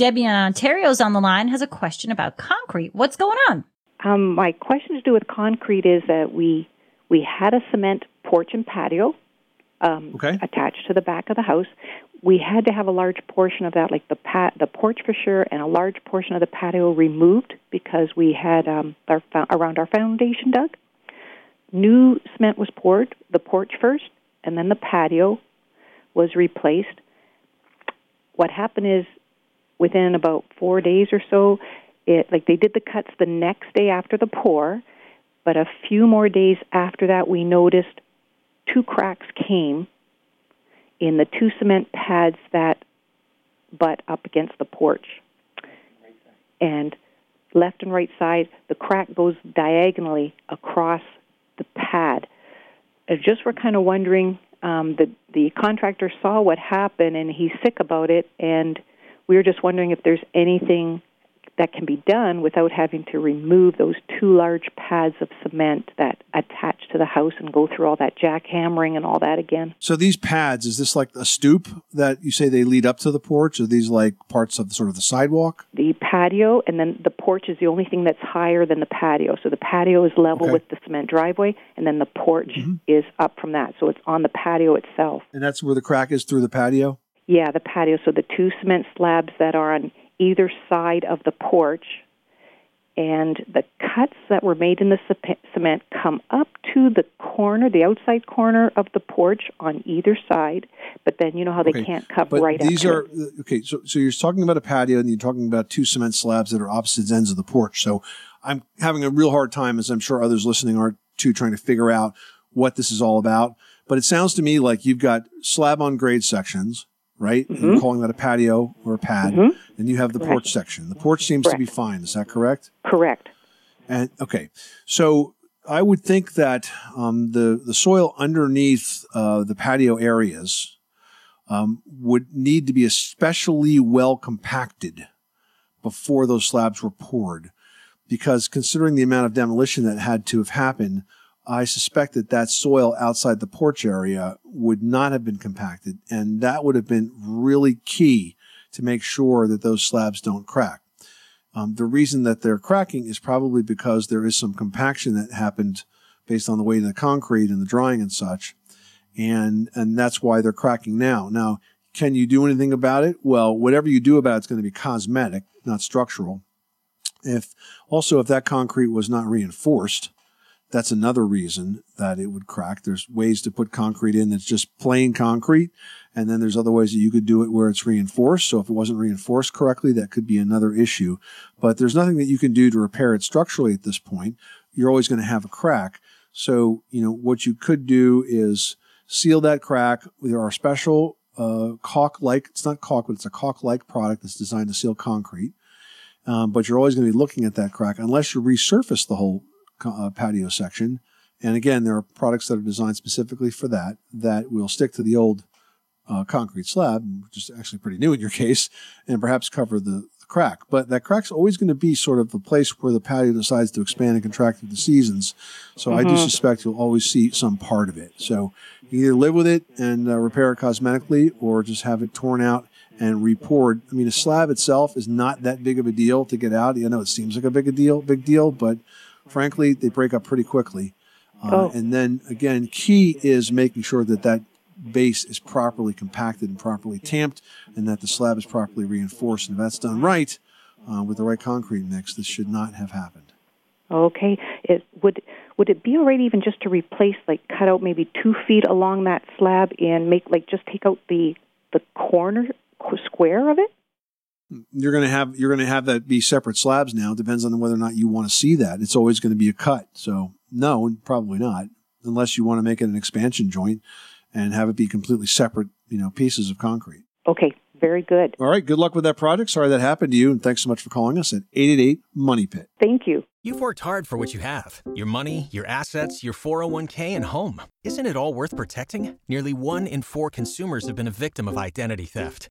Debbie in Ontario's on the line has a question about concrete. What's going on? Um, my question to do with concrete is that we we had a cement porch and patio um, Okay. attached to the back of the house. We had to have a large portion of that, like the pat, the porch for sure, and a large portion of the patio removed because we had um, our fo- around our foundation dug. New cement was poured, the porch first, and then the patio was replaced. What happened is, within about four days or so, it like they did the cuts the next day after the pour, but a few more days after that, we noticed two cracks came in the two cement pads that butt up against the porch. And left and right side, the crack goes diagonally across the pad. I just were kind of wondering. Um, the the contractor saw what happened and he's sick about it, and we were just wondering if there's anything that can be done without having to remove those two large pads of cement that attach to the house and go through all that jackhammering and all that again. So these pads, is this like a stoop that you say they lead up to the porch? Are these like parts of sort of the sidewalk? The patio and then the porch is the only thing that's higher than the patio. So the patio is level Okay. with the cement driveway, and then the porch mm-hmm. is up from that. So it's on the patio itself. And that's where the crack is through the patio? Yeah, the patio. So the two cement slabs that are on either side of the porch, and the cuts that were made in the cement come up to the corner, the outside corner of the porch on either side. But then you know how they Okay, can't cut But right these after. are uh, okay. So, so you're talking about a patio, and you're talking about two cement slabs that are opposite ends of the porch. So, I'm having a real hard time, as I'm sure others listening are too, trying to figure out what this is all about. But it sounds to me like you've got slab on grade sections, right? Mm-hmm. you're calling that a patio or a pad, and you have the Correct. porch section. The porch seems to be fine. Is that correct? Correct. And okay, so I would think that um, the the soil underneath uh, the patio areas um, would need to be especially well compacted before those slabs were poured, because considering the amount of demolition that had to have happened, I suspect that that soil outside the porch area would not have been compacted, and that would have been really key to make sure that those slabs don't crack. Um, the reason that they're cracking is probably because there is some compaction that happened based on the weight of the concrete and the drying and such, and and that's why they're cracking now. Now, can you do anything about it? Well, whatever you do about it's going to be cosmetic, not structural. If also if that concrete was not reinforced, that's another reason that it would crack. There's ways to put concrete in that's just plain concrete, and then there's other ways that you could do it where it's reinforced. So if it wasn't reinforced correctly, that could be another issue. But there's nothing that you can do to repair it structurally at this point. You're always going to have a crack. So, you know, what you could do is seal that crack. There are special uh, caulk-like, it's not caulk, but it's a caulk-like product that's designed to seal concrete. Um, but you're always going to be looking at that crack unless you resurface the whole uh, patio section. And again, there are products that are designed specifically for that that will stick to the old uh, concrete slab, which is actually pretty new in your case, and perhaps cover the, the crack. But that crack's always going to be sort of the place where the patio decides to expand and contract through the seasons. So I do suspect you'll always see some part of it. So you either live with it and uh, repair it cosmetically, or just have it torn out and repoured. I mean, a slab itself is not that big of a deal to get out. You know, it seems like a big a deal, big deal, but frankly, they break up pretty quickly. Uh, Oh. And then again, key is making sure that that base is properly compacted and properly tamped, and that the slab is properly reinforced. And if that's done right, uh, with the right concrete mix, this should not have happened. Okay. It would would it be all right even just to replace like cut out maybe two feet along that slab and make like just take out the the corner square of it? You're gonna have you're gonna have that be separate slabs now. It depends on whether or not you want to see that. It's always going to be a cut. So no, probably not, unless you want to make it an expansion joint and have it be completely separate, you know, pieces of concrete. Okay. Very good. All right. Good luck with that project. Sorry that happened to you, and thanks so much for calling us at 888 Money Pit. Thank you. You've worked hard for what you have your money, your assets, your 401k, and home. Isn't it all worth protecting? Nearly one in four consumers have been a victim of identity theft.